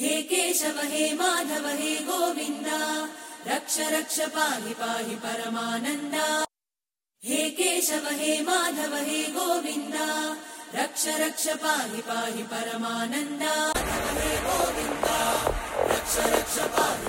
हे केशव हे माधव हे गोवि रक्ष रक्ष पाहि पाहि परमानन्दा। केशव हे माधव हे गोविन्दा रक्ष रक्ष पाहि पाहि परमानन्दा। गोविन्दा रक्ष रक्ष पाहि।